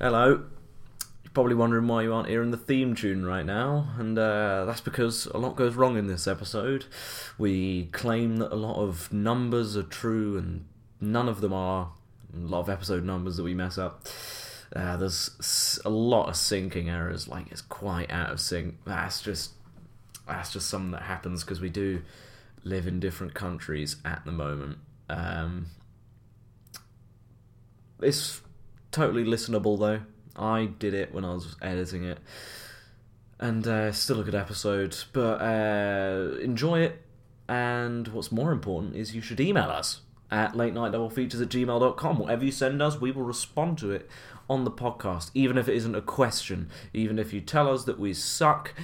Hello. You're probably wondering why you aren't hearing the theme tune right now, and uh, that's because a lot goes wrong in this episode. We claim that a lot of numbers are true, and none of them are. A lot of episode numbers that we mess up. Uh, there's a lot of syncing errors, like it's quite out of sync. That's just that's just something that happens because we do live in different countries at the moment. Um, totally listenable though. I did it when I was editing it, and uh, still a good episode. But uh, enjoy it, and what's more important is you should email us at late night double features at gmail.com. Whatever you send us, we will respond to it on the podcast, even if it isn't a question, even if you tell us that we suck,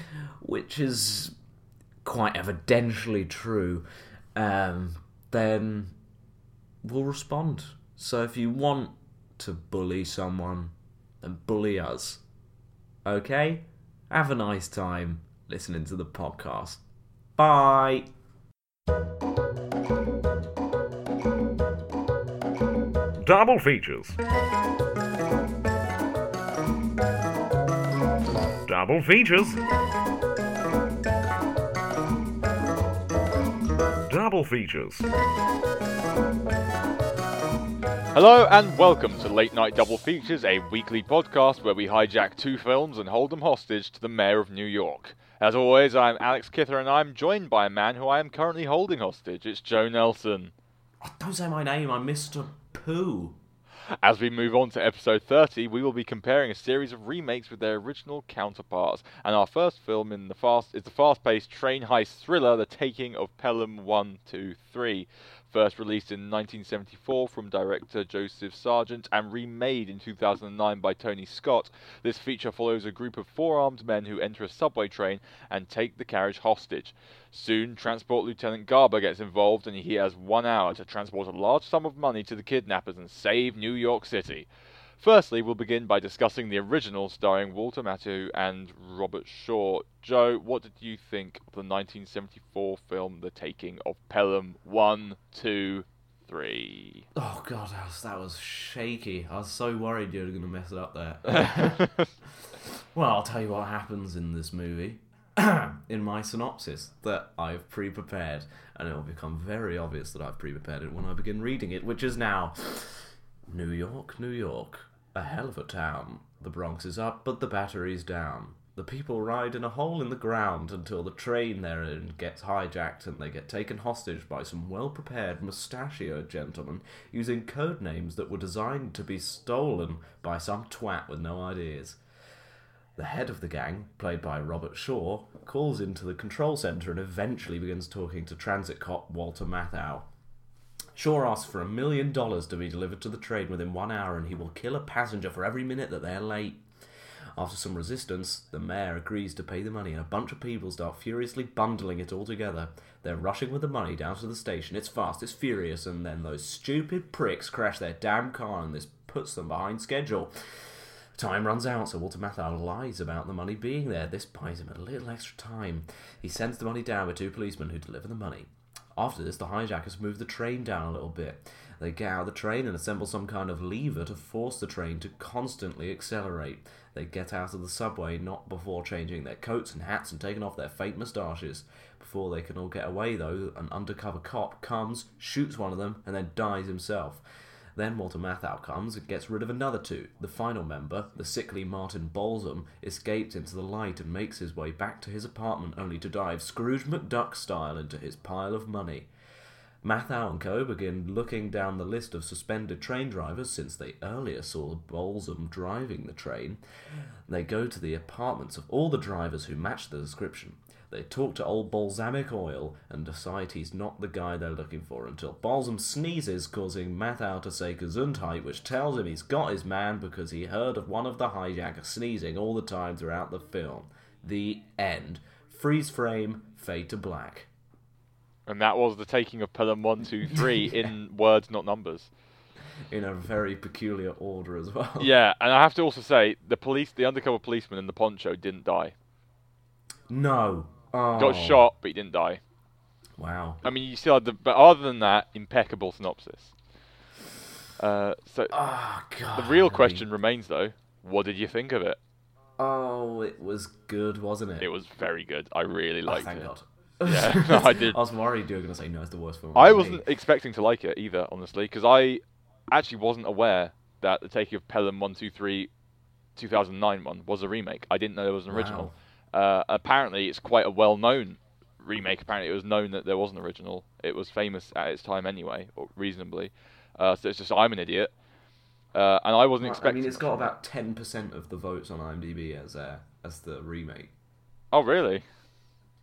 which is quite evidentially true, um, then we'll respond. So if you want to bully someone, then bully us. Okay? Have a nice time listening to the podcast. Bye. Double features. Double features. Double features. Hello and welcome to Late Night Double Features, a weekly podcast where we hijack two films and hold them hostage to the mayor of New York. As always, I'm Alex Kither and I'm joined by a man who I am currently holding hostage. It's Joe Nelson. Oh, don't say my name, I'm Mr. Pooh. As we move on to episode 30, we will be comparing a series of remakes with their original counterparts. And our first film in the fast is the fast-paced train heist thriller The Taking of Pelham 123. First released in 1974 from director Joseph Sargent and remade in 2009 by Tony Scott, this feature follows a group of four armed men who enter a subway train and take the carriage hostage. Soon, Transport Lieutenant Garber gets involved and he has one hour to transport a large sum of money to the kidnappers and save New York City. Firstly, we'll begin by discussing the original starring Walter Matthau and Robert Shaw. Joe, what did you think of the 1974 film The Taking of Pelham 1, 2, 3? Oh god, that was, that was shaky. I was so worried you were going to mess it up there. well, I'll tell you what happens in this movie. in my synopsis that I've pre prepared, and it will become very obvious that I've pre prepared it when I begin reading it, which is now New York, New York, a hell of a town. The Bronx is up, but the battery's down. The people ride in a hole in the ground until the train they're in gets hijacked and they get taken hostage by some well prepared mustachioed gentlemen using code names that were designed to be stolen by some twat with no ideas. The head of the gang, played by Robert Shaw, calls into the control center and eventually begins talking to transit cop Walter Matthau. Shaw asks for a million dollars to be delivered to the train within one hour and he will kill a passenger for every minute that they're late. After some resistance, the mayor agrees to pay the money and a bunch of people start furiously bundling it all together. They're rushing with the money down to the station. It's fast, it's furious, and then those stupid pricks crash their damn car and this puts them behind schedule. Time runs out, so Walter Matthau lies about the money being there. This buys him a little extra time. He sends the money down with two policemen who deliver the money. After this, the hijackers move the train down a little bit. They get out of the train and assemble some kind of lever to force the train to constantly accelerate. They get out of the subway not before changing their coats and hats and taking off their fake moustaches. Before they can all get away, though, an undercover cop comes, shoots one of them, and then dies himself. Then Walter Matthau comes and gets rid of another two. The final member, the sickly Martin Balsam, escapes into the light and makes his way back to his apartment only to dive Scrooge McDuck style into his pile of money. Matthau and co. begin looking down the list of suspended train drivers since they earlier saw Balsam driving the train. They go to the apartments of all the drivers who match the description. They talk to old Balsamic Oil and decide he's not the guy they're looking for until Balsam sneezes, causing Matthau to say Gesundheit, which tells him he's got his man because he heard of one of the hijackers sneezing all the time throughout the film. The end. Freeze frame, fade to black. And that was The Taking of Pelham 1, 2, 3 in words, not numbers. In a very peculiar order as well. Yeah, and I have to also say, the police, the undercover policeman in the poncho didn't die. No. Oh. Got shot, but he didn't die. Wow. I mean, you still had the, but other than that, impeccable synopsis. Uh, so Oh, God. the real question remains, though, What did you think of it? Oh, it was good, wasn't it? It was very good. I really Oh, liked thank it. God. Yeah, no, I did. I was worried you were going to say no, it's the worst film. I wasn't made. expecting to like it either, honestly, because I actually wasn't aware that the taking of Pelham 123 2009 one was a remake. I didn't know there was an original. Uh, apparently, it's quite a well-known remake. Apparently, it was known that there was an original. It was famous at its time anyway, or reasonably. Uh, so it's just I'm an idiot, uh, and I wasn't Well, I expecting. mean, it's got about ten percent of the votes on IMDb as uh, as the remake, Oh really?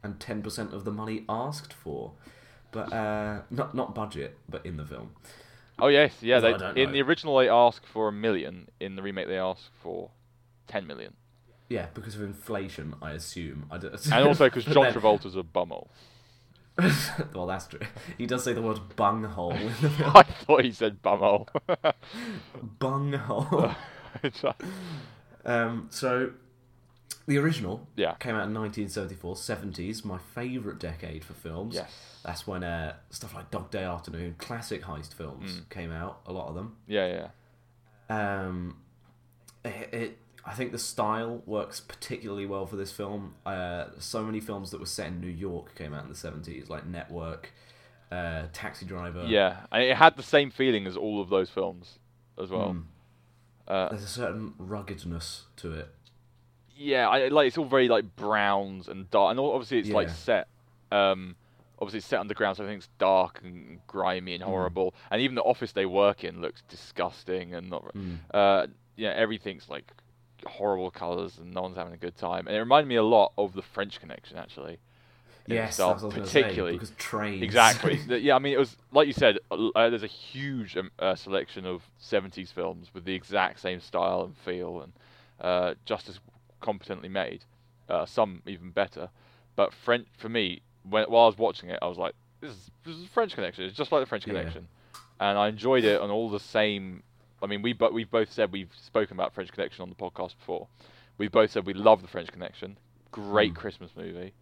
and ten percent of the money asked for, but uh, not not budget, but in the film. Oh yes, yeah. They, in know. the original, they asked for a million. In the remake, they asked for ten million. Yeah, because of inflation, I assume. I don't... And also because John then- Travolta's a bumhole. well, that's true. He does say the word bunghole in the film. I thought he said bumhole. bunghole. Um, so, the original yeah. came out in 1974, 70s, my favourite decade for films. Yes. That's when uh, stuff like Dog Day Afternoon, classic heist films Mm. came out, a lot of them. Yeah, yeah. Um, it, it, I think the style works particularly well for this film. Uh, so many films that were set in New York came out in the 70s, like Network, uh, Taxi Driver. Yeah, and it had the same feeling as all of those films as well. Mm. Uh, There's a certain ruggedness to it. yeah, I like it's all very like browns and dark, and obviously it's like Yeah. set. Um, obviously it's set underground, so everything's dark and grimy and Mm. horrible. And even the office they work in looks disgusting and not. Mm. Uh, yeah, everything's like horrible colours and no one's having a good time. And it reminded me a lot of the French Connection actually. Yes, itself, that's what I was particularly say, because trains. Exactly. Yeah, I mean, it was like you said. Uh, there's a huge um, uh, selection of '70s films with the exact same style and feel, and uh, just as competently made. Uh, some even better. But French, for me, when while I was watching it, I was like, "This is, this is French Connection. It's just like the French Yeah. Connection," and I enjoyed it on all the same. I mean, we but we've both said we've spoken about French Connection on the podcast before. We've both said we love the French Connection. Great Mm. Christmas movie.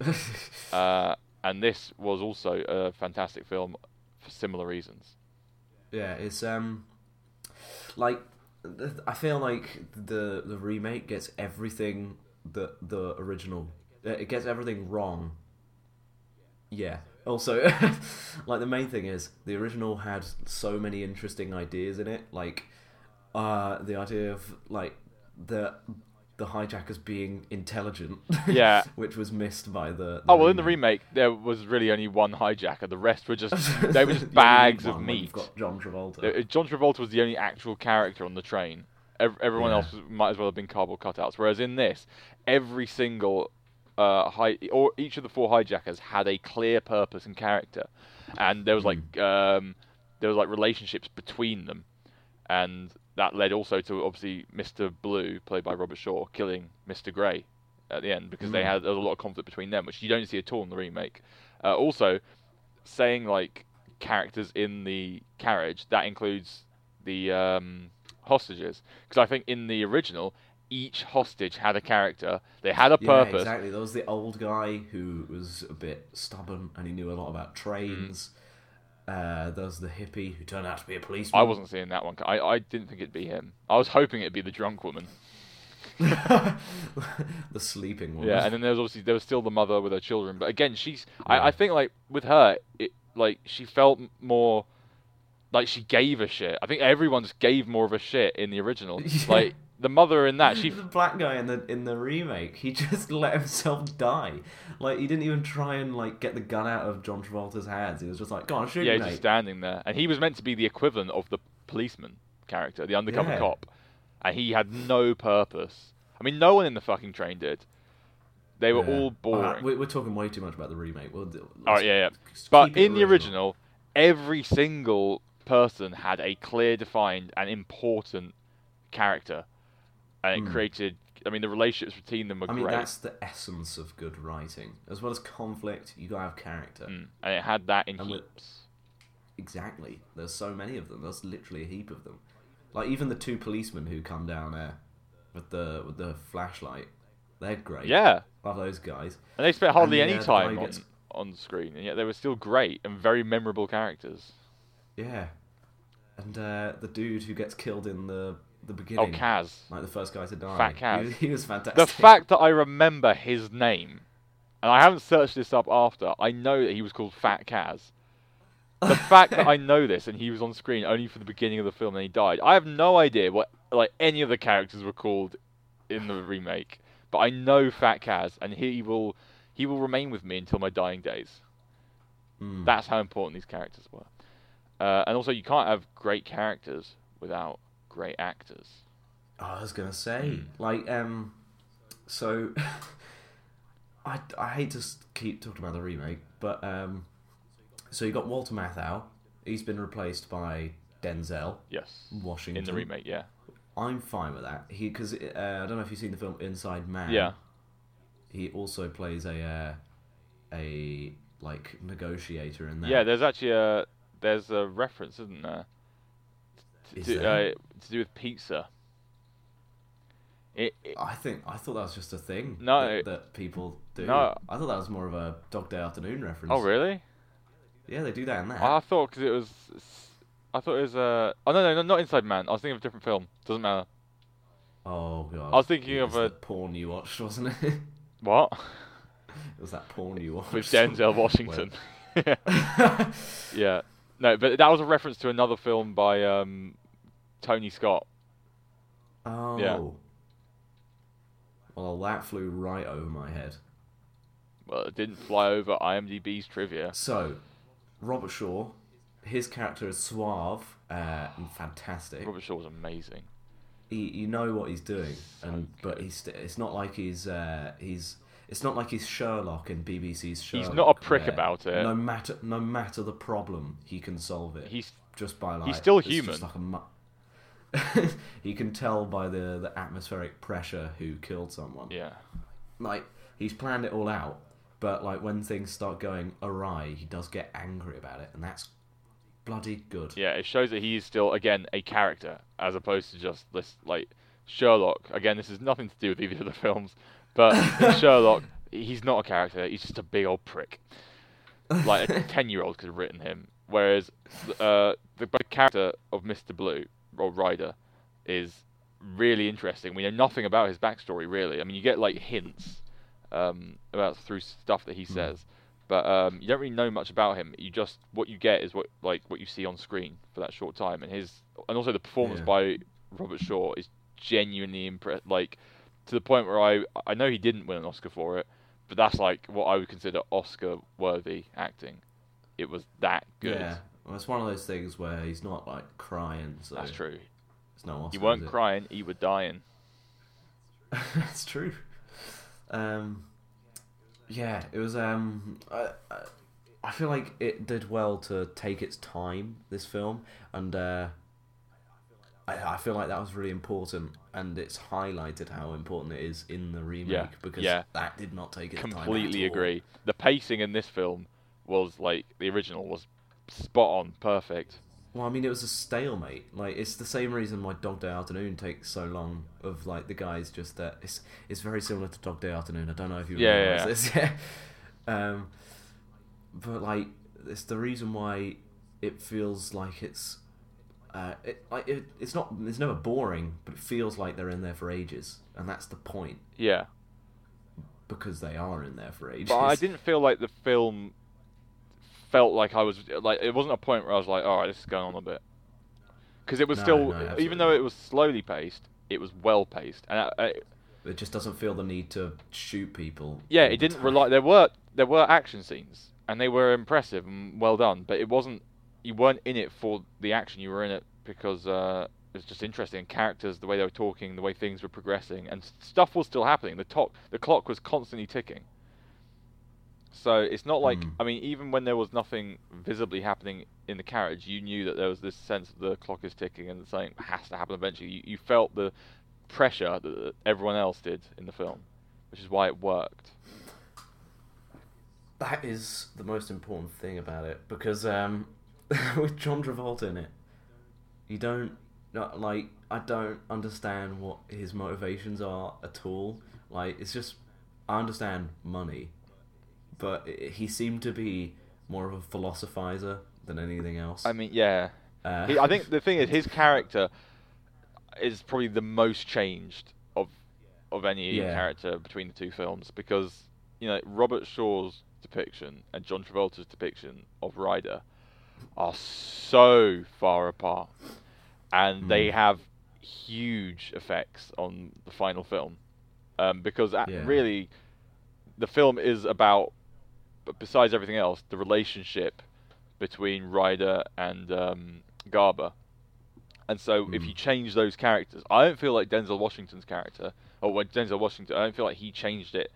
Uh, and this was also a fantastic film for similar reasons. Yeah, it's um, like I feel like the the remake gets everything that the original. uh, It gets everything wrong. Yeah. Also, like the main thing is the original had so many interesting ideas in it, like uh, the idea of like the the hijackers being intelligent. Yeah. which was missed by the. the Oh well, in the remake there was really only one hijacker. The rest were just they were just bags of meat. Got John Travolta. Uh, John Travolta was the only actual character on the train. Everyone Yeah. else might as well have been cardboard cutouts. Whereas in this, every single uh, hi- or each of the four hijackers had a clear purpose and character, and there was like um, there was like relationships between them, and that led also to obviously Mr. Blue, played by Robert Shaw, killing Mr. Grey at the end because they Mm. had there was a lot of conflict between them, which you don't see at all in the remake. Uh, also, saying like characters in the carriage that includes the um, hostages because I think in the original each hostage had a character, they had a purpose. Yeah, exactly. There was the old guy who was a bit stubborn and he knew a lot about trains. Uh, there was the hippie who turned out to be a policeman. I wasn't seeing that one. I, I didn't think it'd be him. I was hoping it'd be the drunk woman. the sleeping one. Yeah, and then there was obviously there was still the mother with her children, but again, she's I, I think like with her, it like she felt more like she gave a shit. I think everyone just gave more of a shit in the original. Yeah. Like the mother in that, she the black guy in the in the remake, he just let himself die. Like he didn't even try and like get the gun out of John Travolta's hands. He was just like, "Go on, shoot yeah, me, he's just standing there, and he was meant to be the equivalent of the policeman character, the undercover Yeah. cop, and he had no purpose. I mean, no one in the fucking train did. They were Yeah. all boring. we- we're talking way too much about the remake. We'll, do- Oh yeah, yeah. But in the original, every single person had a clear, defined, and important character, and it Hmm. created. I mean, the relationships between them were I mean, great, that's the essence of good writing. As well as conflict, you gotta have character. Mm. and it had that in And with- heaps. Exactly. There's so many of them. There's literally a heap of them. Like even the two policemen who come down there with the with the flashlight, they're great. Yeah, love those guys. and they spent hardly And any uh, time on gets- on screen, and yet they were still great and very memorable characters. Yeah. And uh, the dude who gets killed in the the Oh. Kaz. Like the first guy to die. Fat He Kaz. was, he was fantastic. The fact that I remember his name, and I haven't searched this up after, I know that he was called Fat Kaz. The fact that I know this and he was on screen only for the beginning of the film and he died, I have no idea what like any of the characters were called in the remake, but I know Fat Kaz and he will he will remain with me until my dying days. Mm. That's how important these characters were. Uh, and also, you can't have great characters without great actors. I was gonna say, Hmm. like, um, so I, I hate to keep talking about the remake, but um, so you got Walter Matthau. He's been replaced by Denzel Yes, Washington in the remake, yeah, I'm fine with that. He because uh, I don't know if you've seen the film Inside Man. yeah, He also plays a uh, a like negotiator in there. yeah. There's actually a there's a reference, isn't there, to, there? uh, to do with pizza. It, it- I think I thought that was just a thing. No, that, that people do. No. I thought that was more of a Dog Day Afternoon reference. oh really? Yeah, they do that in that. I thought because it was, I thought it was uh oh no no no not Inside Man. I was thinking of a different film. Doesn't matter. Oh god. I was thinking It of was a- porn you watched, wasn't it? What? It was that porn you watched With Denzel Washington. yeah. No, but that was a reference to another film by um Tony Scott. oh. Well, that flew right over my head. Well, it didn't fly over IMDb's trivia. So, Robert Shaw, his character is suave uh, and fantastic. Robert Shaw was amazing. he, you know what he's doing, and but he's it's not like he's uh, he's it's not like he's Sherlock in BBC's Sherlock. He's not a prick about it. No matter no matter the problem, he can solve it. He's just by like he's still human. like a mu- he can tell by the the atmospheric pressure who killed someone. yeah. Like he's planned it all out, but like when things start going awry, he does get angry about it, and that's bloody good. Yeah, it shows that he is still again a character as opposed to just this like Sherlock. Again, this has nothing to do with either of the films, but Sherlock, he's not a character. He's just a big old prick. Like a ten-year-old could have written him. Whereas uh, the, the character of Mr. Blue or Ryder is really interesting. We know nothing about his backstory really. I mean, you get like hints um, about through stuff that he says, but um, you don't really know much about him. You just what you get is what like what you see on screen for that short time, and his and also the performance Yeah. by Robert Shaw is genuinely impressed. Like to the point where I I know he didn't win an Oscar for it, but that's like what I would consider Oscar worthy acting. It was that good. Yeah, well, it's one of those things where he's not like crying. So That's true. It's no Oscar, You weren't crying, you were dying. That's true. Um, yeah, it was. Um, I, I, I feel like it did well to take its time. This film, and uh, I, I feel like that was really important, and it's highlighted how important it is in the remake Yeah, because yeah. that did not take its time. Completely at all. agree. The pacing in this film was like the original was spot on, perfect. Well, I mean, it was a stalemate. Like, it's the same reason why Dog Day Afternoon takes so long. Of like the guys just that it's it's very similar to Dog Day Afternoon. I don't know if you Yeah, realize yeah, this. Yeah. Um, but like, it's the reason why it feels like it's. Uh, it, like it, it's not. It's never boring, but it feels like they're in there for ages, and that's the point Yeah. because they are in there for ages. But I didn't feel like the film felt like I was like it wasn't a point where I was like, all right, this is going on a bit, because it was No, still no, even though it was slowly paced, it was well paced, and I, I, It just doesn't feel the need to shoot people. yeah, it didn't time. rely. There were there were action scenes, and they were impressive and well done, but it wasn't. You weren't in it for the action. You were in it because uh, it was just interesting. Characters, the way they were talking, the way things were progressing, and stuff was still happening. The top, the clock was constantly ticking. So it's not like Mm. I mean, even when there was nothing visibly happening in the carriage, you knew that there was this sense that the clock is ticking and something has to happen eventually. You, you felt the pressure that everyone else did in the film, which is why it worked. That is the most important thing about it because um, with John Travolta in it, you don't not, like. I don't understand what his motivations are at all. Like it's just I understand money, but he seemed to be more of a philosophizer than anything else. I mean, yeah. Uh, He, I think the thing is, his character, is probably the most changed of of any Yeah. character between the two films because you know Robert Shaw's depiction and John Travolta's depiction of Ryder are so far apart, and they Mm. have huge effects on the final film um, because Yeah. really the film is about but besides everything else the relationship between Ryder and um, Garber. And so if Mm. you change those characters I don't feel like Denzel Washington's character or when Denzel Washington I don't feel like he changed it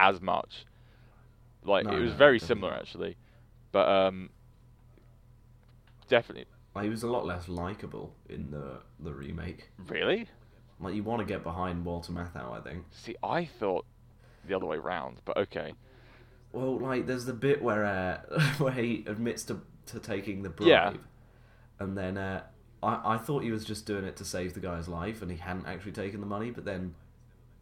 as much. Like No, it was no, very definitely similar actually. But um definitely. Like, he was a lot less likable in the the remake. really? Like you want to get behind Walter Matthau, I think. see I thought the other way round but okay Well, like there's the bit where uh, where he admits to to taking the bribe, Yeah. and then uh, I I thought he was just doing it to save the guy's life, and he hadn't actually taken the money. But then,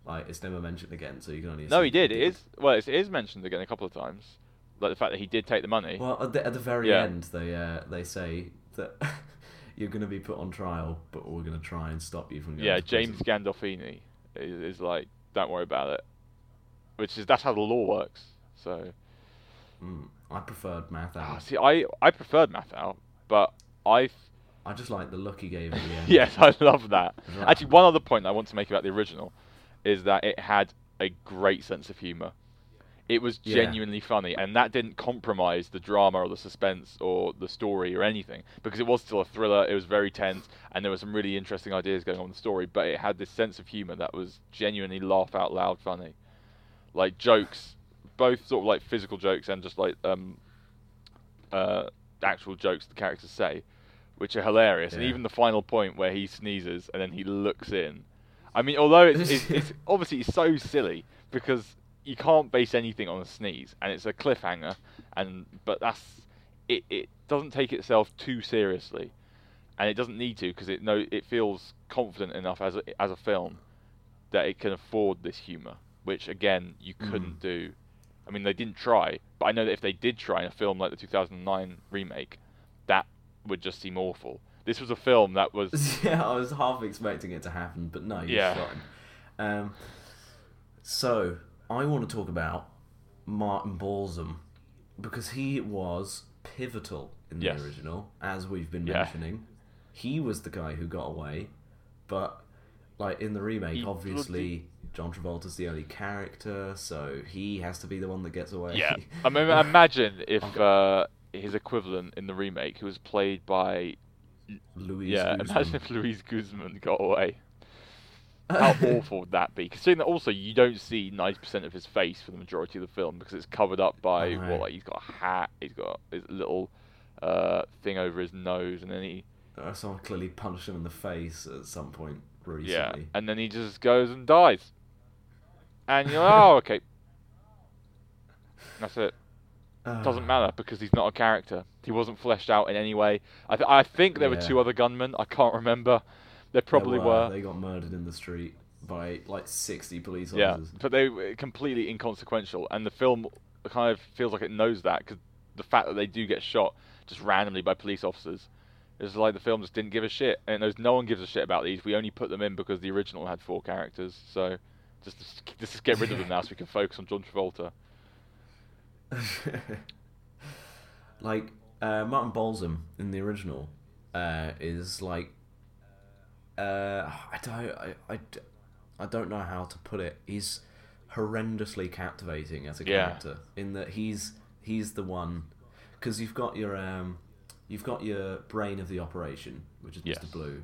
like, it's never mentioned again, so you can only. no he did it is well it's, mentioned again a couple of times like the fact that he did take the money Well, at the, at the very Yeah. end, they uh, they say that you're going to be put on trial, but we're going to try and stop you from going. yeah. James Gandolfini is, is like, don't worry about it. Which is that's how the law works. So, Mm, I preferred Matthau. ah, see, I I preferred Matthau, but I I just like the look he gave at the end. yes, I love that. Actually, one other point I want to make about the original is that it had a great sense of humor. It was Yeah. genuinely funny, and that didn't compromise the drama or the suspense or the story or anything because it was still a thriller. It was very tense, and there were some really interesting ideas going on in the story. But it had this sense of humor that was genuinely laugh out loud funny, like jokes, both sort of like physical jokes and just like um, uh, actual jokes the characters say, which are hilarious. And even the final point where he sneezes and then he looks in. I mean, although it's, it's, it's obviously it's so silly because you can't base anything on a sneeze, and it's a cliffhanger, and but that's it. It doesn't take itself too seriously, and it doesn't need to because it know it feels confident enough as a, as a film that it can afford this humor, which again you couldn't Mm. do. I mean, they didn't try, but I know that if they did try in a film like the 2009 remake, that would just seem awful. This was a film that was yeah, I was half expecting it to happen, but no, you're Yeah. fine. Um, so I want to talk about Martin Balsam because he was pivotal in the Yes. original, as we've been Yeah. mentioning. He was the guy who got away, but like in the remake, He obviously John Travolta's the only character, so he has to be the one that gets away. yeah. I mean, imagine if uh, his equivalent in the remake, who was played by Luis. yeah, Guzman. imagine if Luis Guzman got away. How awful would that be? Considering that also you don't see ninety percent of his face for the majority of the film because it's covered up by know. what like he's got a hat, he's got his little uh, thing over his nose, and then he Uh, someone clearly punched him in the face at some point recently. yeah, and then he just goes and dies, and you're like, oh okay, that's it. Doesn't Ah. matter because he's not a character. He wasn't fleshed out in any way. I, th- I think there were two other gunmen. I can't remember. There probably They were. They got murdered in the street by like sixty police officers. Yeah, but they were completely inconsequential, and the film kind of feels like it knows that because the fact that they do get shot just randomly by police officers is like the film just didn't give a shit, and it knows no one gives a shit about these. We only put them in because the original had four characters, so just just, just get rid of them now so we can focus on John Travolta. like uh, Martin Balsam in the original uh, is like uh, I don't I, I, I don't know how to put it. He's horrendously captivating as a character Yeah. in that he's he's the one because you've got your um you've got your brain of the operation which is Yes. Mr. Blue.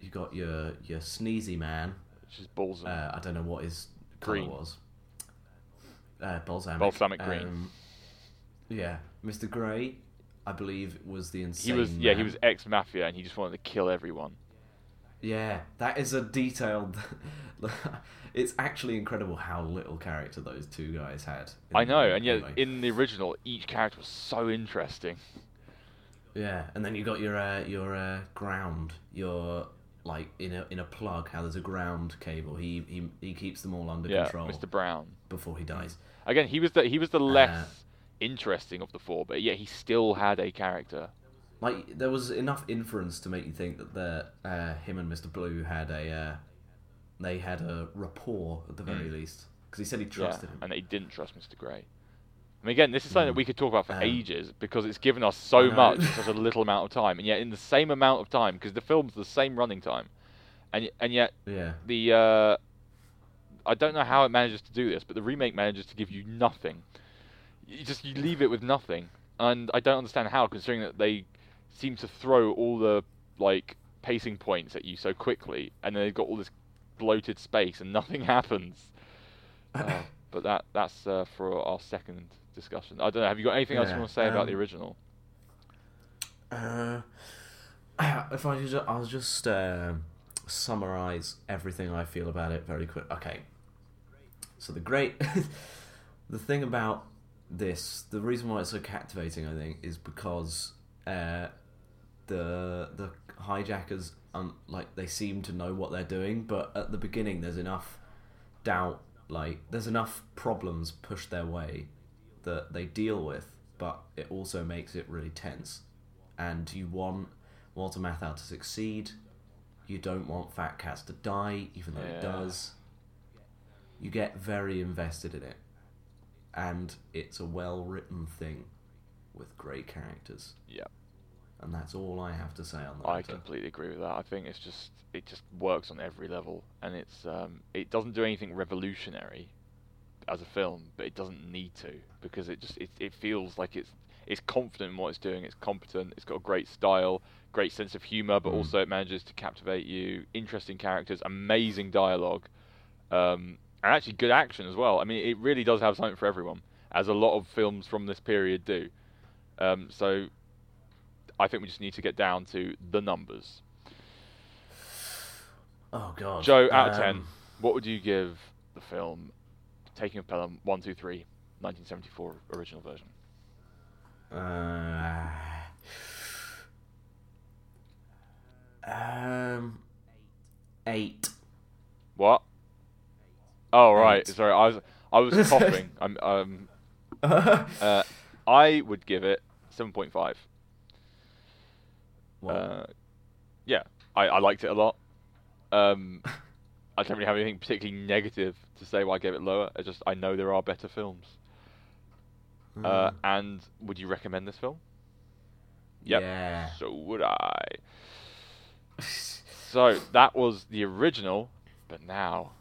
You got your your sneezy man Which is Balsam. uh, I don't know what his Green. was. Uh, balsamic. Balsamic green. Um, yeah, Mr. Grey, I believe, was the insane. he was yeah he was ex mafia and he just wanted to kill everyone. Yeah, that is a detailed. it's actually incredible how little character those two guys had. I know, and yet anyway. in the original, each character was so interesting. Yeah, and then you got your uh, your uh, ground, your like in a in a plug. How there's a ground cable. He he he keeps them all under yeah, control Mr. Brown. before he dies. Again, he was the he was the less Uh, interesting of the four, but yet he still had a character. like there was enough inference to make you think that the uh, him and Mr. Blue had a uh, they had a rapport at the very Mm. least because he said he Yeah, trusted him. and he didn't trust Mr. Grey. Again, this is something that Mm. we could talk about for Um, ages because it's given us so much in such a little amount of time, and yet in the same amount of time, because the film's the same running time, and and yet Yeah, the uh, I don't know how it manages to do this, but the remake manages to give you nothing. You just you leave it with nothing, and I don't understand how, considering that they seem to throw all the like pacing points at you so quickly, and then they've got all this bloated space and nothing happens. Uh, but that that's uh, for our second discussion. I don't know. Have you got anything else you want to say about the um, original? Uh, if I could, ju- I'll just um summarize everything I feel about it very quick. Okay. So the great, the thing about this, the reason why it's so captivating, I think, is because uh, the the hijackers, um, like they seem to know what they're doing, but at the beginning there's enough doubt, like there's enough problems pushed their way that they deal with, but it also makes it really tense and you want Walter Matthau to succeed. You don't want Fat Kaz to die, even though Yeah. it does. You get very invested in it, and it's a well written thing with great characters, Yeah, and that's all I have to say on that. I matter. completely agree with that. I think it's just it just works on every level, and it's um, it doesn't do anything revolutionary as a film, but it doesn't need to because it just it, it feels like it's it's confident in what it's doing. It's competent. It's got a great style, great sense of humor, but Mm. also it manages to captivate you. Interesting characters, amazing dialogue, um, and actually good action as well. I mean, it really does have something for everyone, as a lot of films from this period do. Um, so I think we just need to get down to the numbers. Oh god, Joe, out of 10, Um, what would you give the film Taking of Pelham 1, 2, 3, 1974 original version? Uh, um, eight. What? Oh, right. Eight. Sorry, I was I was coughing. I'm, um, uh, I would give it 7.5. Well, Uh, yeah, I, I liked it a lot. Um, I don't really have anything particularly negative to say why I gave it lower. I just I know there are better films. Uh, mm, and would you recommend this film? Yep. Yeah. So would I. So that was the original, but now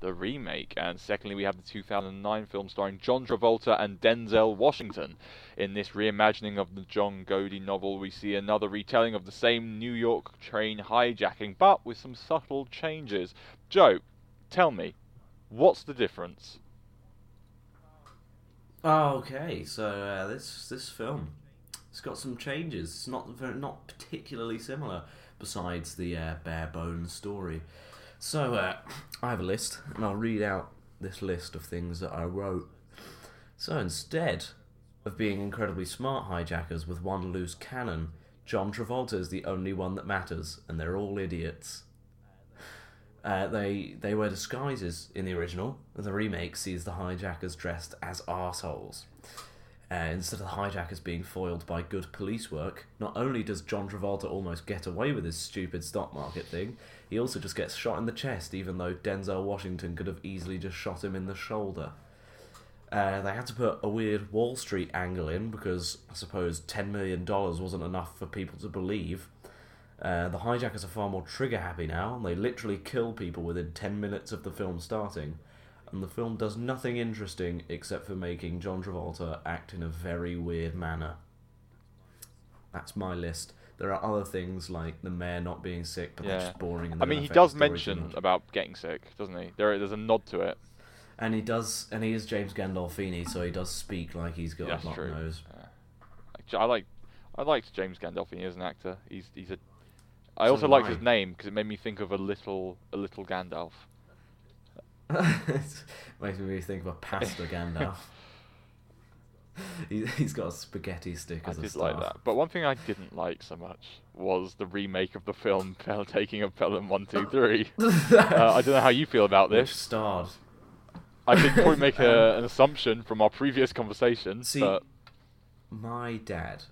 the remake. And secondly, we have the 2009 film starring John Travolta and Denzel Washington. In this reimagining of the John Godey novel, we see another retelling of the same New York train hijacking, but with some subtle changes. Joe, tell me, what's the difference? Oh, okay. So uh, this this film, it's got some changes. It's not very, not particularly similar. Besides the uh, bare bones story. So uh, I have a list, and I'll read out this list of things that I wrote. So instead of being incredibly smart hijackers with one loose cannon, John Travolta is the only one that matters, and they're all idiots. Uh, they they wear disguises in the original. The remake sees the hijackers dressed as arseholes. Uh, instead of the hijackers being foiled by good police work, not only does John Travolta almost get away with his stupid stock market thing, he also just gets shot in the chest, even though Denzel Washington could have easily just shot him in the shoulder. Uh, they had to put a weird Wall Street angle in because I suppose $10 million wasn't enough for people to believe. Uh, the hijackers are far more trigger happy now, and they literally kill people within 10 minutes of the film starting. And the film does nothing interesting except for making John Travolta act in a very weird manner. That's my list. There are other things like the mayor not being sick, but they're Yeah. just boring. And I mean, he does the story too mention about getting sick, doesn't he? There, there's a nod to it. and he does, and he is James Gandolfini, so he does speak like he's got That's a blocked nose. I like, I liked James Gandolfini as an actor. He's, he's a. I also liked his name because it made me think of a little, a little Gandalf. it makes me think of a pasta Gandalf. he, he's got a spaghetti stick I as a did staff. like that. But one thing I didn't like so much was the remake of the film Pel- Taking of Pelham One Two Three. uh, I don't know how you feel about Which this. starred. I could probably make a, an assumption from our previous conversation, See, but My dad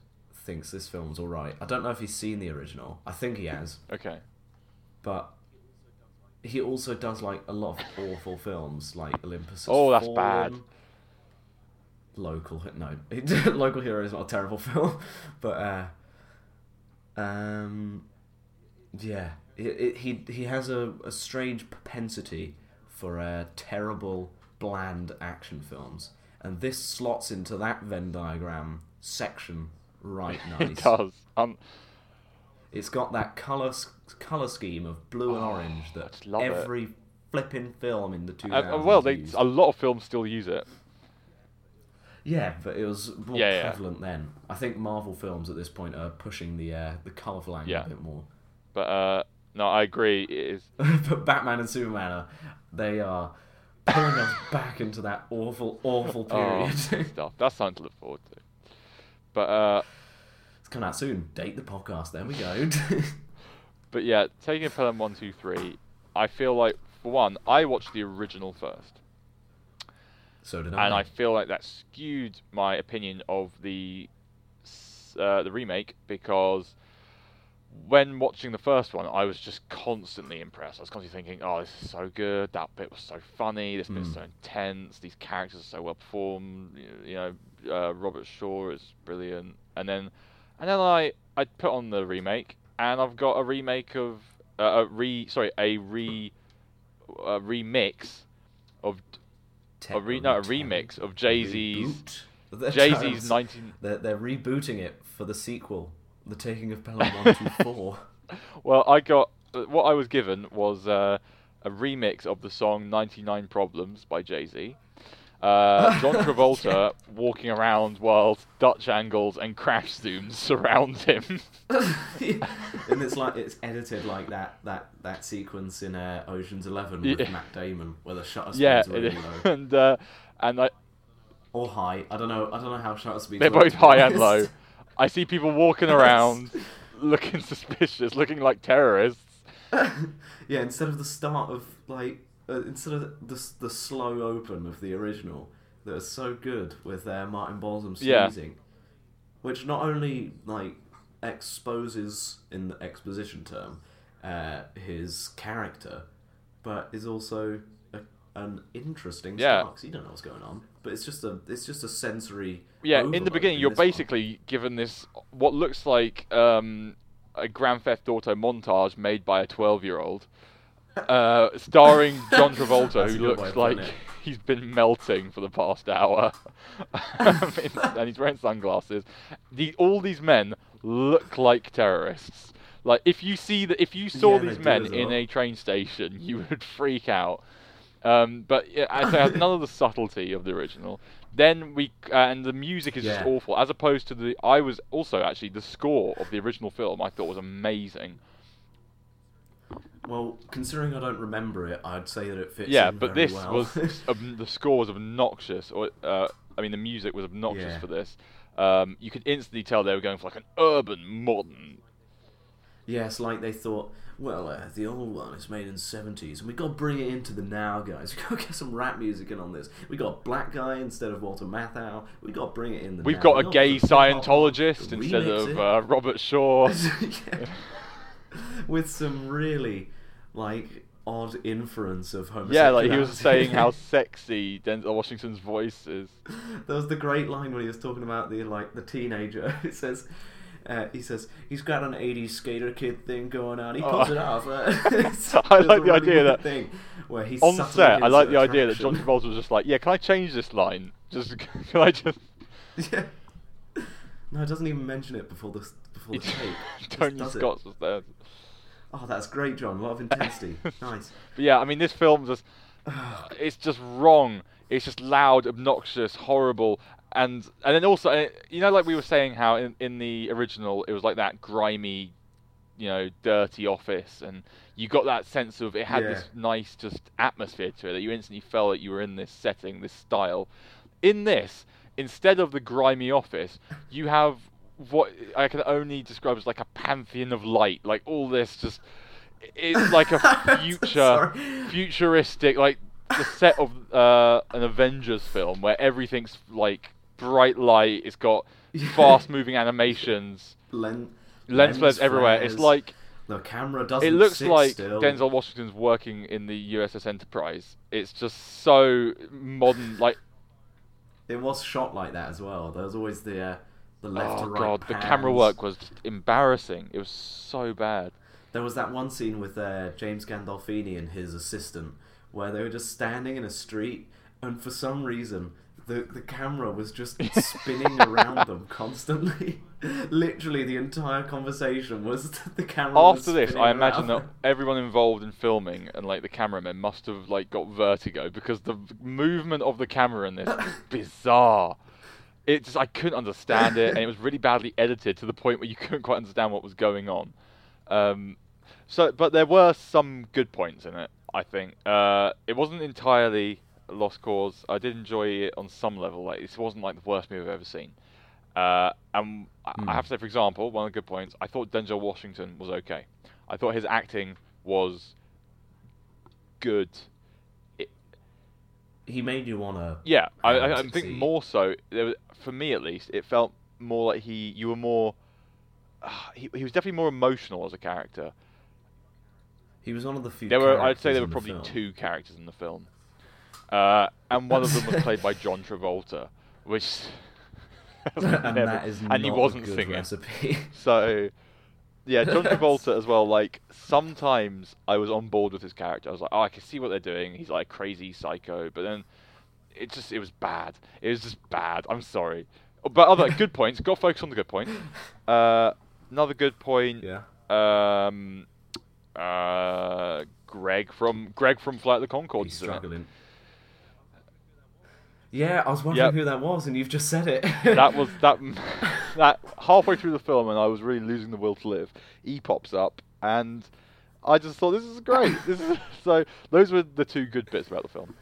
thinks this film's all right. I don't know if he's seen the original. I think he has, Okay. but he also does like a lot of awful films, like Olympus. Oh, that's Fallen, bad. Local, no, Local Hero is not a terrible film, but uh, um, yeah, it, it, he he has a, a strange propensity for uh, terrible, bland action films, and this slots into that Venn diagram section right nice. It does. Um, It's got that color color scheme of blue and Oh, orange that love it. every flipping film in the two uh, well, they a lot of films still use it. Yeah, but it was more Yeah, yeah. prevalent then. I think Marvel films at this point are pushing the uh, the colourful angle Yeah. a bit more. But uh, no, I agree. It is. but Batman and Superman are they are pulling us back into that awful, awful period. Oh, period. stuff. That's something to look forward to. But uh, it's coming out soon. Date the podcast. There we go. but yeah, taking a Pelham one two three, I feel like for one, I watched the original first, so did I. and I feel like that skewed my opinion of the uh, the remake because when watching the first one, I was just constantly impressed. I was constantly thinking, "Oh, this is so good. That bit was so funny. This bit's Mm. so intense. These characters are so well performed. You- know, uh, Robert Shaw is brilliant." And then, and then I I put on the remake, and I've got a remake of uh, a re sorry a re a remix of a re, no, a remix of Jay Z's Jay Z's nineteen. They're, they're rebooting it for the sequel, The Taking of Pelham One Two Four. Well, I got uh, what I was given was uh, a remix of the song "99 Problems" by Jay Z. Uh, John Travolta walking around while Dutch angles and crash zooms surround him. and it's like it's edited like that that that sequence in uh, Ocean's Eleven with Yeah. Matt Damon, where the shutter speeds yeah, are really low and uh, and I, or high. I don't know. I don't know how shutter speeds. they're both high and low. I see people walking around looking suspicious, looking like terrorists. yeah, instead of the start of like uh, instead of the the slow open of the original that was so good with uh, Martin Balsam Yeah. sneezing, which not only like exposes in the exposition term uh, his character, but is also a, an interesting Yeah. start you don't know what's going on. But it's just a it's just a sensory. Yeah, in the beginning, you're this one. basically given this what looks like um, a Grand Theft Auto montage made by a 12 year old, uh, starring John Travolta, who looks like it. he's been melting for the past hour, and he's wearing sunglasses. The, all these men look like terrorists. Like if you see that, if you saw Yeah, these men as in a train station, you would freak out. Um, but yeah, I say none of the subtlety of the original. Then we uh, and the music is just awful, as opposed to the. I was also actually the score of the original film. I thought was amazing. Well, considering I don't remember it, I'd say that it fits. yeah, but very this well. was the score was obnoxious. Or uh, I mean, the music was obnoxious Yeah. for this. Um, you could instantly tell they were going for like an urban, modern. Yes, like they thought, well, uh, the old one is made in the 70s, and we got to bring it into the now, guys. we got to get some rap music in on this. we got a black guy instead of Walter Matthau. we got to bring it in the We've now. got We a gay put hip-hop on, Scientologist instead of uh, Robert Shaw. With some really, like, odd inference of homosexuality. yeah, like he was saying how sexy Denzel Washington's voice is. There was the great line when he was talking about the like the teenager. It says, uh, he says he's got an '80s skater kid thing going on. He pulls Oh. it off. Uh, I like the really idea that thing where he's On set, I like the idea that John. Travolta was just like, "Yeah, can I change this line? Just can I just?" yeah. No, it doesn't even mention it before the before the tape. Tony. Scott's was there. Oh, that's great, John. A lot of intensity. nice. But yeah, I mean, this film just it's just wrong. It's just loud, obnoxious, horrible, and and then also, uh, you know, like we were saying, how in in the original it was like that grimy, you know, dirty office, and you got that sense of it had Yeah. this nice just atmosphere to it that you instantly felt that you were in this setting, this style. In this, instead of the grimy office, you have what I can only describe as like a pantheon of light, like all this just. It's like a future futuristic, like the set of uh, an Avengers film where everything's like bright light. It's got fast moving animations, Len- lens flares everywhere. It's like the camera doesn't. it looks like still. Denzel Washington's working in the USS Enterprise. It's just so modern. Like, It was shot like that as well. There was always the uh, the left oh to right. Oh god, the camera work was just embarrassing. It was so bad. There was that one scene with uh, James Gandolfini and his assistant where they were just standing in a street, and for some reason, the the camera was just spinning around them constantly. Literally, the entire conversation was the camera. was After this, I imagine around that everyone involved in filming and like the cameramen must have like got vertigo because the movement of the camera in this is bizarre. It just I couldn't understand it, and it was really badly edited to the point where you couldn't quite understand what was going on. Um, so, but there were some good points in it. I think uh, it wasn't entirely lost cause. I did enjoy it on some level. Like this wasn't like the worst movie I've ever seen. Uh, and I- Hmm. I have to say, for example, one of the good points, I thought Denzel Washington was okay. I thought his acting was good. He made you wanna. Yeah, I, I, I think more so. There was, for me, at least, it felt more like he. You were more. he, he was definitely more emotional as a character. He was one of the few. There were, I'd say, there were in the probably film. two characters in the film, uh, and one of them was played by John Travolta, which. and never- that is and he wasn't a good singing. recipe. So, yeah, John Travolta as well. Like sometimes I was on board with his character. I was like, oh, I can see what they're doing. He's like crazy psycho, but then it just it was bad. It was just bad. I'm sorry, but other good points. Got to focus on the good point. Uh, another good point. yeah. Um, uh, Greg from Greg from Flight of the Conchords. He's in it. Yeah, I was wondering Yep. who that was, and you've just said it. that was that that halfway through the film and I was really losing the will to live. He pops up and I just thought this is great. This is so those were the two good bits about the film.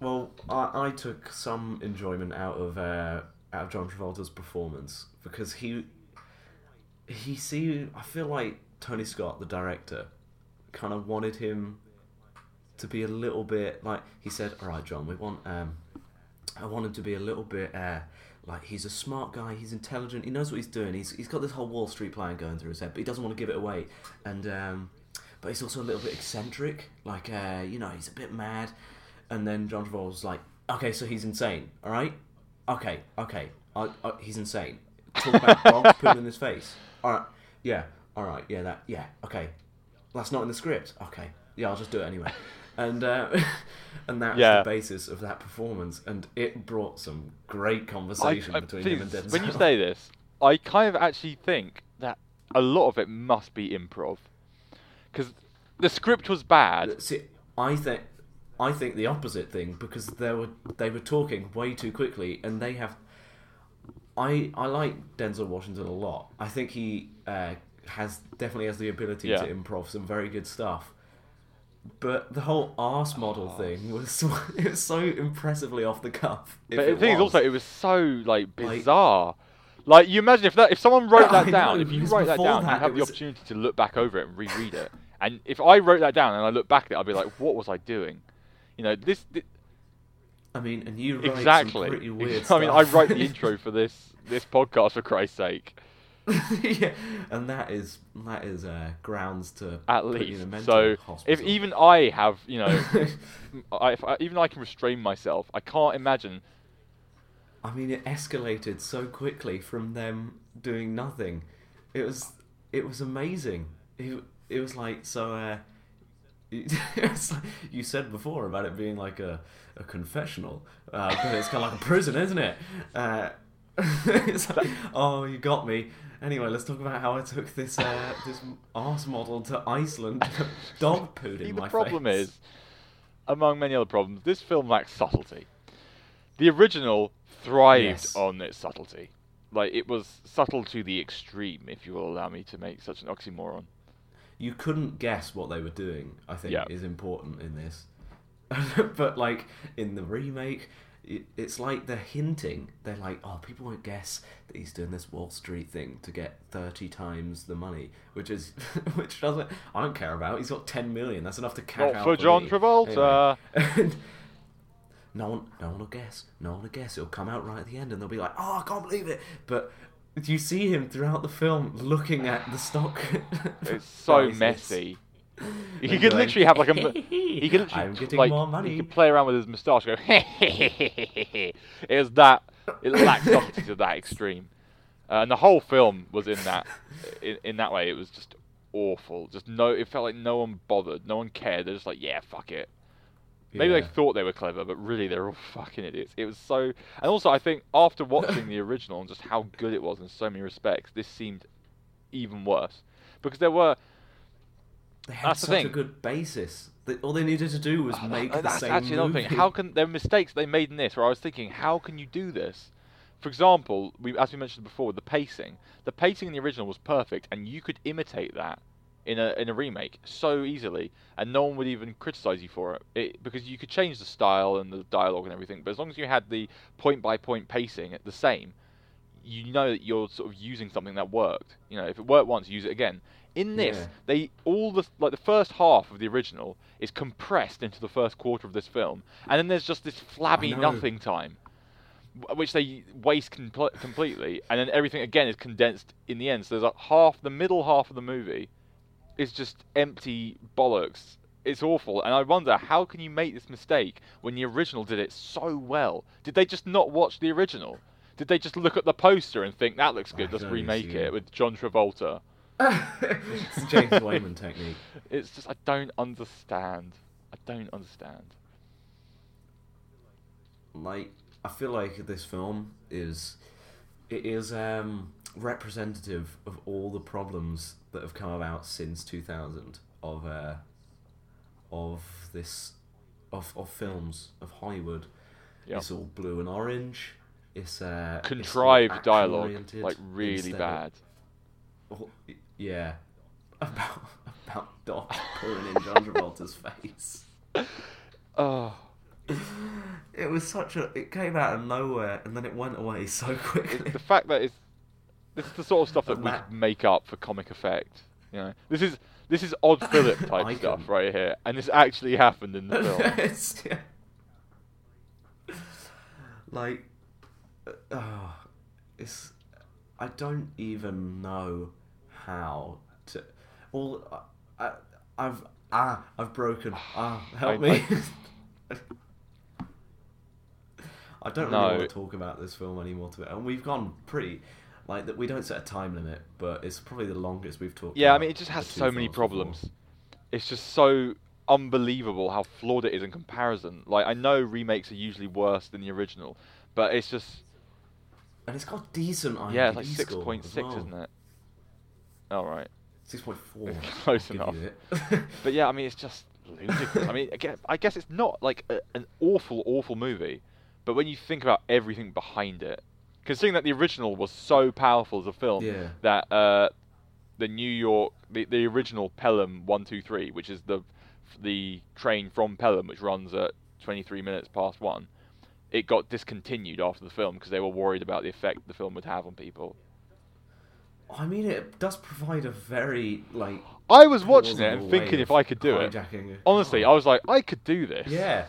Well, I, I took some enjoyment out of uh, out of John Travolta's performance because he he see I feel like Tony Scott, the director, kind of wanted him to be a little bit like he said. All right, John, we want um, I want him to be a little bit uh, like he's a smart guy, he's intelligent, he knows what he's doing. He's he's got this whole Wall Street plan going through his head, but he doesn't want to give it away. And um, but he's also a little bit eccentric, like uh, you know, he's a bit mad. And then John Travolta's like, "Okay, so he's insane, all right? Okay, okay, I, I, he's insane. Talk about dogs putting in his face. All right, yeah, all right, yeah, that, yeah, okay. That's not in the script. Okay, yeah, I'll just do it anyway." And uh, and that was Yeah. the basis of that performance, and it brought some great conversation I- I- between please, him and Denzel. when you say this, I kind of actually think that a lot of it must be improv because the script was bad. See, I think I think the opposite thing because they were they were talking way too quickly, and they have. I I like Denzel Washington a lot. I think he uh, has definitely has the ability Yeah. to improv some very good stuff. But the whole arse model thing was it was so impressively off the cuff. But the thing is also it was so like Like- bizarre. Like you imagine if that if someone wrote I that down, know, if you write that down, you have the was- opportunity to look back over it and reread it. And if I wrote that down and I look back at it, I'd be like, what was I doing? You know, this, thi- I mean, and you exactly. pretty weird I mean, I write the intro for this this podcast for Christ's sake. yeah, and that is that is uh, grounds to At put you in a least. mental So if even I have, you know, I, if I, even I can restrain myself, I can't imagine. I mean, it escalated so quickly from them doing nothing. It was it was amazing. It, it was like so. Uh, you said before about it being like a, a confessional, uh, but it's kind of like a prison, isn't it? Uh, it's like, oh, you got me. Anyway, let's talk about how I took this uh, this arse model to Iceland. Dog pooed See, in the problem face. is, among many other problems, this film lacks subtlety. The original thrived Yes. on its subtlety. Like it was subtle to the extreme, if you will allow me to make such an oxymoron. you couldn't guess what they were doing. I think Yeah. is important in this, but like in the remake, it's like they're hinting. They're like, oh, people won't guess that he's doing this Wall Street thing to get thirty times the money, which is which doesn't. I don't care about. He's got ten million. That's enough to cash Not out for John me. Travolta. Anyway. no one, no one will guess. No one will guess. It'll come out right at the end, and they'll be like, "Oh, I can't believe it!" But you see him throughout the film looking at the stock. It's so prices. messy. He could literally have like a. He could literally I'm getting like more he money. could play around with his moustache. Go. it was that. It lacked subtlety to that extreme, uh, and the whole film was in that. In, in that way, it was just awful. Just no. It felt like no one bothered. No one cared. They're just like, yeah, fuck it. Maybe Yeah. they thought they were clever, but really they're all fucking idiots. It was so, and also I think after watching the original and just how good it was in so many respects, this seemed even worse because there were They had That's the such a good basis. They, all they needed to do was Oh, make that- the that's same actually another movie. thing. How can there are mistakes they made in this? Where I was thinking, how can you do this? For example, we, as we mentioned before, the pacing. The pacing in the original was perfect, and you could imitate that in a in a remake so easily, and no one would even criticize you for it, it because you could change the style and the dialogue and everything. But as long as you had the point by point pacing at the same, you know that you're sort of using something that worked. You know, if it worked once, use it again. In this, Yeah. they all the like the first half of the original is compressed into the first quarter of this film, and then there's just this flabby nothing time, which they waste compl- completely, and then everything again is condensed in the end. So there's like half the middle half of the movie is just empty bollocks. It's awful, and I wonder how can you make this mistake when the original did it so well? Did they just not watch the original? Did they just look at the poster and think that looks good? I Let's remake it with John Travolta. It's James Wayman technique. It's just I don't understand. I don't understand. Like, I feel like this film is it is um, representative of all the problems that have come about since 2000 of uh, of this of of films of Hollywood. Yep. It's all blue and orange. It's uh, it's Contrived dialogue, like really instead of- bad. Oh, y- yeah. About about Doc pulling in John Travolta's face. Oh, It was such a. It came out of nowhere and then it went away so quickly. the fact that it's this is the sort of stuff that And we could make up for comic effect. You know, this is this is odd Philip type I stuff couldn't. right here, and this actually happened in the film. It's- yeah. Like, uh, oh, it's. I don't even know how to. All I, I, I've ah, I've broken. Ah, help I- me. I don't really No. want to talk about this film anymore. To it, and we've gone pretty. Like that, we don't set a time limit, but it's probably the longest we've talked. Yeah, I mean, it just has so many films before. problems. It's just so unbelievable how flawed it is in comparison. Like, I know remakes are usually worse than the original, but it's just and it's got decent IMDb yeah, it's like six point six, well. isn't it? All right. Six point four. Close enough. But yeah, I mean, it's just ludicrous. I mean, I guess, I guess it's not like a, an awful, awful movie, but when you think about everything behind it, considering that the original was so powerful as a film, Yeah. that uh, the New York, the, the original Pelham One Two Three, which is the the train from Pelham, which runs at 23 minutes past one, it got discontinued after the film because they were worried about the effect the film would have on people. I mean, it does provide a very like. I was watching it and thinking if I could do it. hijacking Honestly, I was like, I could do this. Yeah.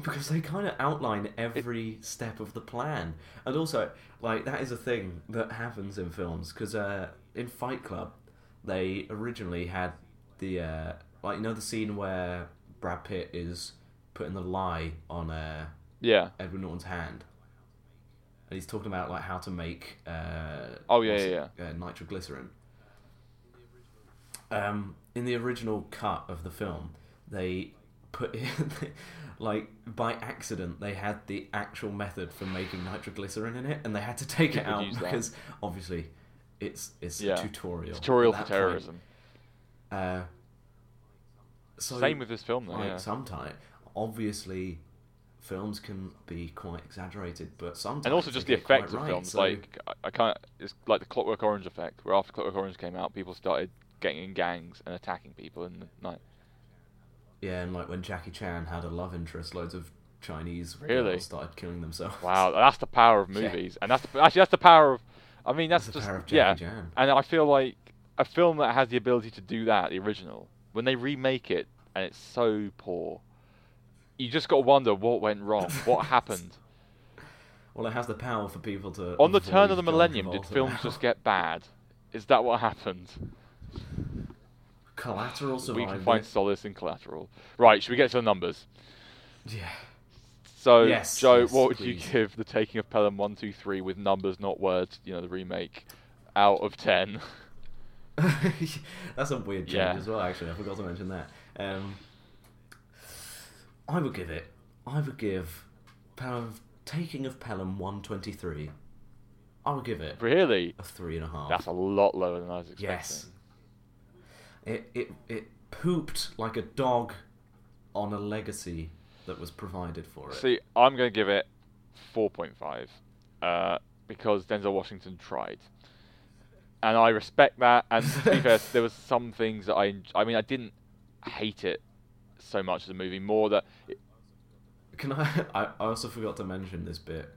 Because they kind of outline every step of the plan, and also like that is a thing that happens in films. Because uh, in Fight Club, they originally had the uh, like you know the scene where Brad Pitt is putting the lye on uh, Yeah. Edward Norton's hand, and he's talking about like how to make uh, Oh, yeah, what's yeah. Uh, nitroglycerin. Um, in the original cut of the film, they put in, like by accident, they had the actual method for making nitroglycerin in it, and they had to take it out use that. because obviously it's it's Yeah. a tutorial. Tutorial for point. terrorism. Uh, so Same with this film, though. like yeah. sometimes, obviously, films can be quite exaggerated, but sometimes and also just the effect of right, films. so- Like I, can't. It's like the Clockwork Orange effect, where after Clockwork Orange came out, people started getting in gangs and attacking people in the night. yeah, and like when Jackie Chan had a love interest, loads of Chinese Really? started killing themselves. Wow, that's the power of Yeah. movies, and that's the, actually that's the power of. I mean, that's, That's the just power of yeah. Chan. And I feel like a film that has the ability to do that, the original, when they remake it and it's so poor, you just got to wonder what went wrong, what happened. Well, it has the power for people to. On the turn of the millennium, did films now. just get bad? Is that what happened? Collateral We can find solace in collateral. Right, should we get to the numbers? Yeah. So, Yes, Joe, yes, what would you give The Taking of Pelham one, two, three with numbers, not words, you know, the remake, out of 10? That's a weird change Yeah. as well. Actually, I forgot to mention that. Um, I would give it. I would give Pelham, Taking of Pelham one twenty three. I would give it Really? a three and a half. That's a lot lower than I was expecting. Yes. It it it pooped like a dog on a legacy that was provided for it. See, I'm going to give it 4.5 uh, because Denzel Washington tried. And I respect that. And to be fair, there was some things that I... I mean, I didn't hate it so much as a movie. More that... It, Can I? I also forgot to mention this bit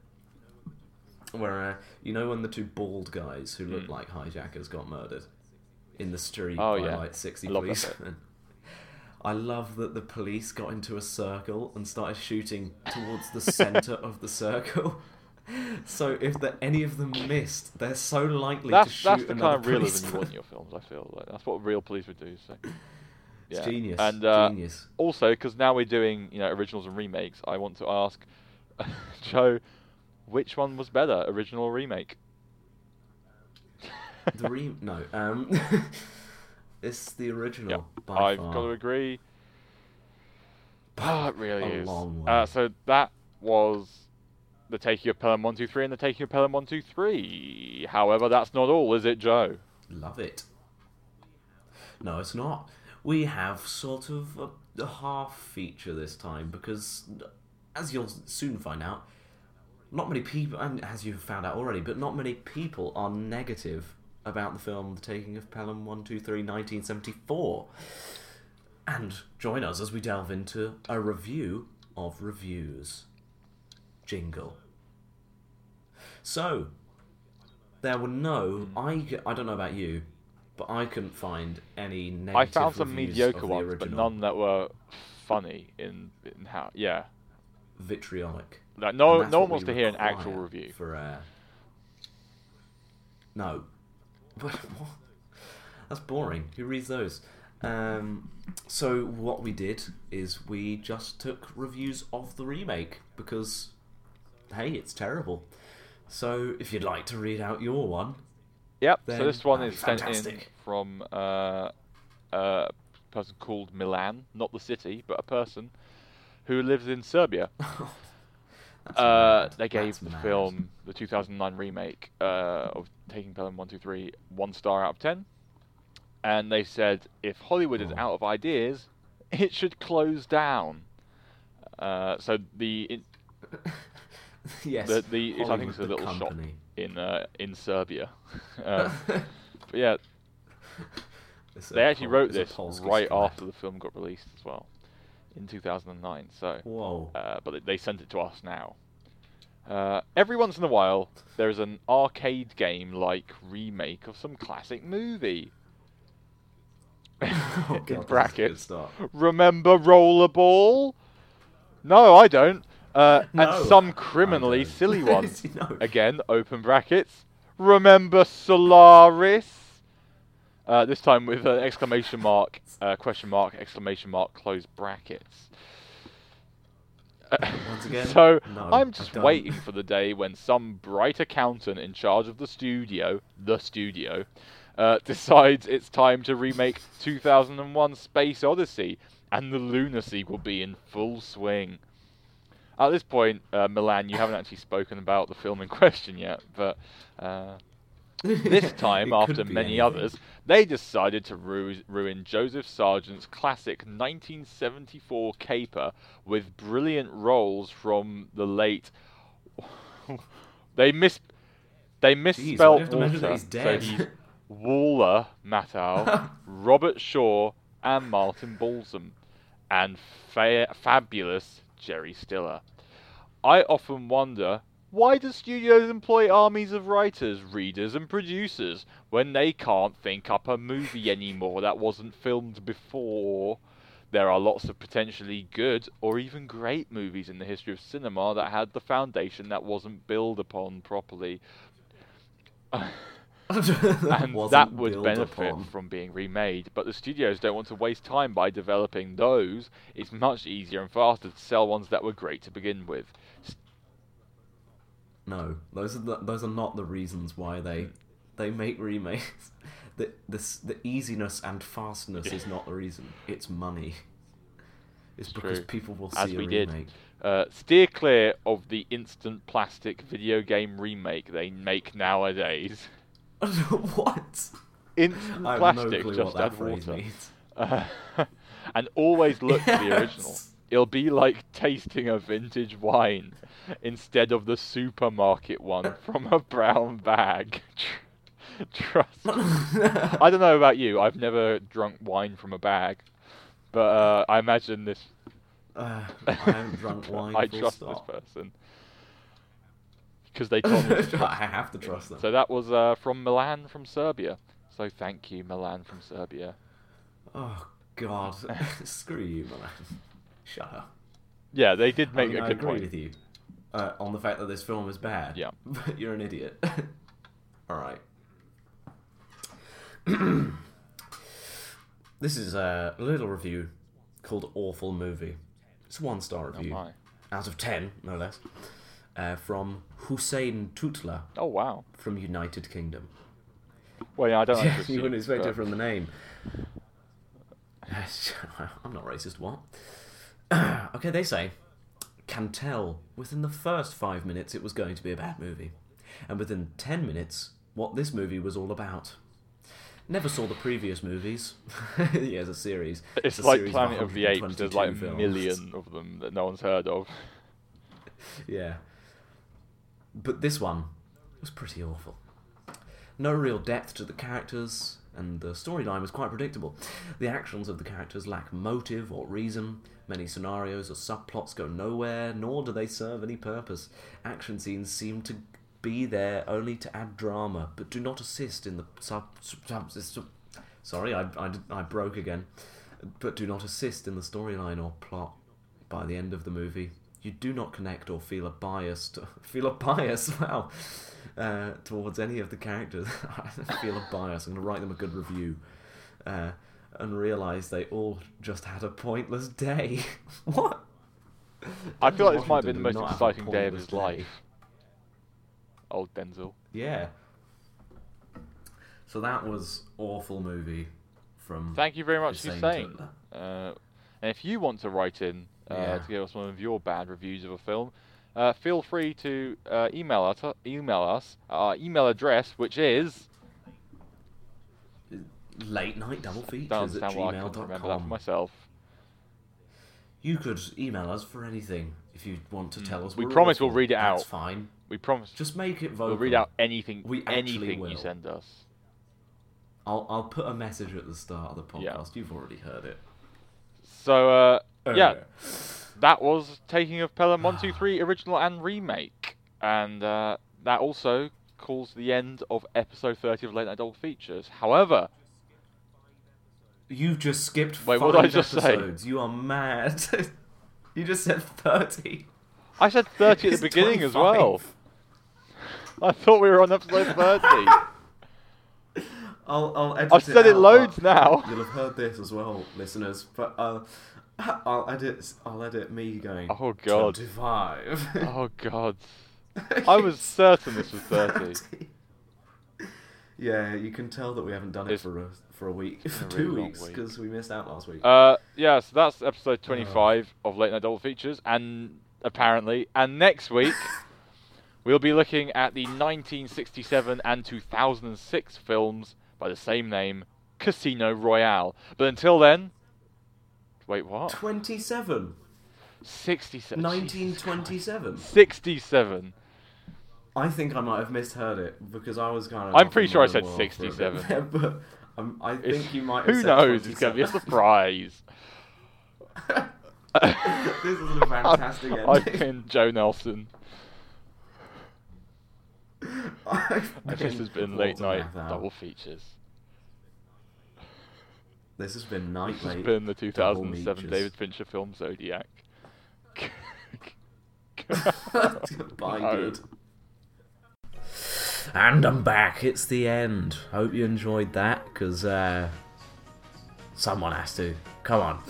where uh, you know when the two bald guys who look Mm. like hijackers got murdered in the street Oh, by yeah. like sixty I policemen. I love that the police got into a circle and started shooting towards the center of the circle. So if the, any of them missed, they're so likely to shoot that's the kind of realism you want in your films, I feel. like That's what real police would do. So. It's genius. And uh, genius. also, because now we're doing you know originals and remakes, I want to ask Joe, which one was better, original or remake? The re no, um, it's the original Yeah, by I've far. got to agree. Oh, it really is. Uh, so that was the taking of Pelham 123 and the taking of Pelham 123. However, that's not all, is it, Joe? Love it. No, it's not. We have sort of a, a half feature this time because, as you'll soon find out, not many people, and as you've found out already, but not many people are negative about the film The Taking of Pelham 123 1974. And join us as we delve into a review of reviews. Jingle. So, there were no. I, I don't know about you, but I couldn't find any negative I found some mediocre ones, but none that were funny in, in how. Yeah. vitriolic. Like, no, no one wants to hear an actual review. for. Uh... No, but what? That's boring. Who reads those? Um, so what we did is we just took reviews of the remake because, hey, it's terrible. So if you'd like to read out your one, Yep. then so this one is sent in from uh, a person called Milan, not the city, but a person who lives in Serbia. Uh, they gave That's the mad. film, the 2009 remake uh, of Taking Pelham 123, one star out of 10. And they said if Hollywood is out of ideas, it should close down. Uh, so the in, yes, the, the it's, I think it's a little shop company. In uh, in Serbia. um, but yeah, It's they actually wrote this right after the film got released as well, in 2009. So Whoa. uh, but they sent it to us now. Uh, every once in a while, there is an arcade game-like remake of some classic movie. Oh, God, in that's a good brackets. Remember Rollerball? No, I don't. Uh, No, and some criminally silly ones. No. Again, open brackets. Remember Solaris? Uh, this time with an exclamation mark, uh, question mark, exclamation mark, close brackets. Once again, so no, I'm just waiting for the day when some bright accountant in charge of the studio, the studio, uh, decides it's time to remake 2001: Space Odyssey, and the lunacy will be in full swing. At this point, uh, Milan, you haven't actually spoken about the film in question yet, but uh, this time, after many anything. others, they decided to ru- ruin Joseph Sargent's classic 1974 caper with brilliant roles from the late. they mis they misspelled why do you have to mention that Walter, he's so he's Waller Matthau, Robert Shaw, and Martin Balsam, and fa- fabulous Jerry Stiller. I often wonder why do studios employ armies of writers, readers, and producers when they can't think up a movie anymore that wasn't filmed before? there are lots of potentially good or even great movies in the history of cinema that had the foundation that wasn't built upon properly. and that would benefit upon. from being remade. But the studios don't want to waste time by developing those. It's much easier and faster to sell ones that were great to begin with. No, those are the, those are not the reasons why they they make remakes. The the the easiness and fastness is not the reason. It's money. It's because true. people will see As a we did. Uh, steer clear of the instant plastic video game remake they make nowadays. what? Instant I plastic, no just add water. Uh, and always look for the original. It'll be like tasting a vintage wine instead of the supermarket one from a brown bag. Trust. Me. I don't know about you. I've never drunk wine from a bag, but uh, I imagine this. Uh, I haven't drunk wine. I trust stop. this person because they told me. to I have to trust them. So that was uh, from Milan, from Serbia. So thank you, Milan, from Serbia. Oh God, screw you, Milan. Shut up. Yeah, they did I, make mean, a I good agree point. with you uh, on the fact that this film is bad. Yeah. but you're an idiot. All right. this is a little review called "Awful Movie." It's a one-star Oh review my! out of ten, no less, uh, from Hussein Tutla Oh wow! from United Kingdom. Well, yeah, I don't. Yeah, you wouldn't expect but- it from the name. I'm not racist. What? okay, they say can tell within the first five minutes it was going to be a bad movie, and within ten minutes what this movie was all about. Never saw the previous movies. yeah, it's a series. It's a like series Planet of the Apes. There's like a 122 films. million of them that no one's heard of. Yeah. But this one was pretty awful. No real depth to the characters, and the storyline was quite predictable. The actions of the characters lack motive or reason. Many scenarios or subplots go nowhere, nor do they serve any purpose. Action scenes seem to be there only to add drama, but do not assist in the sub. sub, sub, sorry, I, I, I broke again. But do not assist in the storyline or plot. By the end of the movie, you do not connect or feel a bias. To, feel a bias? Wow. Uh, towards any of the characters. I feel a bias. I'm going to write them a good review. Uh, and realise they all just had a pointless day. what? I feel like this might have been the most did not have a exciting day of his day. life. Old Denzel. Yeah. So that was awful movie from. Thank you very much for Hussein saying. Tutla. Uh, and if you want to write in uh, Yeah. to give us one of your bad reviews of a film, uh, feel free to uh, email us. Email us our email address, which is Late night double features don't at why I couldn't remember that for gmail.com. myself. You could email us for anything if you want to tell us. Mm. We promise we'll read it That's out. fine. We promise Just make it vocal. we'll read out anything, We anything you send us. I'll I'll put a message at the start of the podcast. Yeah. You've already heard it. So uh, yeah, Uh, that was Taking of Pelham 123 original and remake. And uh, that also calls the end of episode 30 of Late Night Double Features. However, You've just skipped Wait, five what did I just say? episodes. You are mad. you just said thirty. I said 30 at the beginning as well. I thought we were on episode 30. I'll I'll edit I've said it loads now. You'll have heard this as well, listeners. But uh, I'll edit I'll edit me going. Oh, God. Twenty-five. Oh, God. I was certain this was 30. Yeah, you can tell that we haven't done it It's for a for a week, for two really long weeks, week. because we missed out last week. Uh, yeah, so that's episode 25 of Late Night Double Features, and apparently, and next week we'll be looking at the 1967 and 2006 films by the same name, Casino Royale. But until then, wait, what? Twenty-seven. 67. 1927. 67. I think I might have misheard it because I was kind of. I'm pretty sure I said world for a bit 67. there, but um, I It's- think you might. Have Who knows? It's going to be a surprise. this is a fantastic I've ending. been Joe Nelson. This has been Late Night Double Features. This has been night. This has been the 2007 David Fincher film Zodiac. Bye, No. good. And I'm back. It's the end. Hope you enjoyed that, because uh, someone has to. Come on.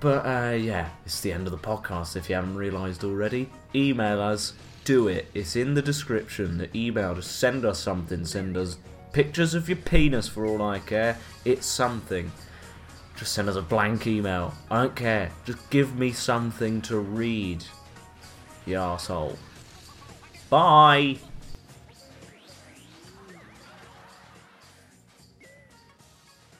But uh, yeah, it's the end of the podcast. If you haven't realised already, email us. Do it. It's in the description. The email. Just send us something. Send us pictures of your penis for all I care. It's something. Just send us a blank email. I don't care. Just give me something to read. You asshole. Bye.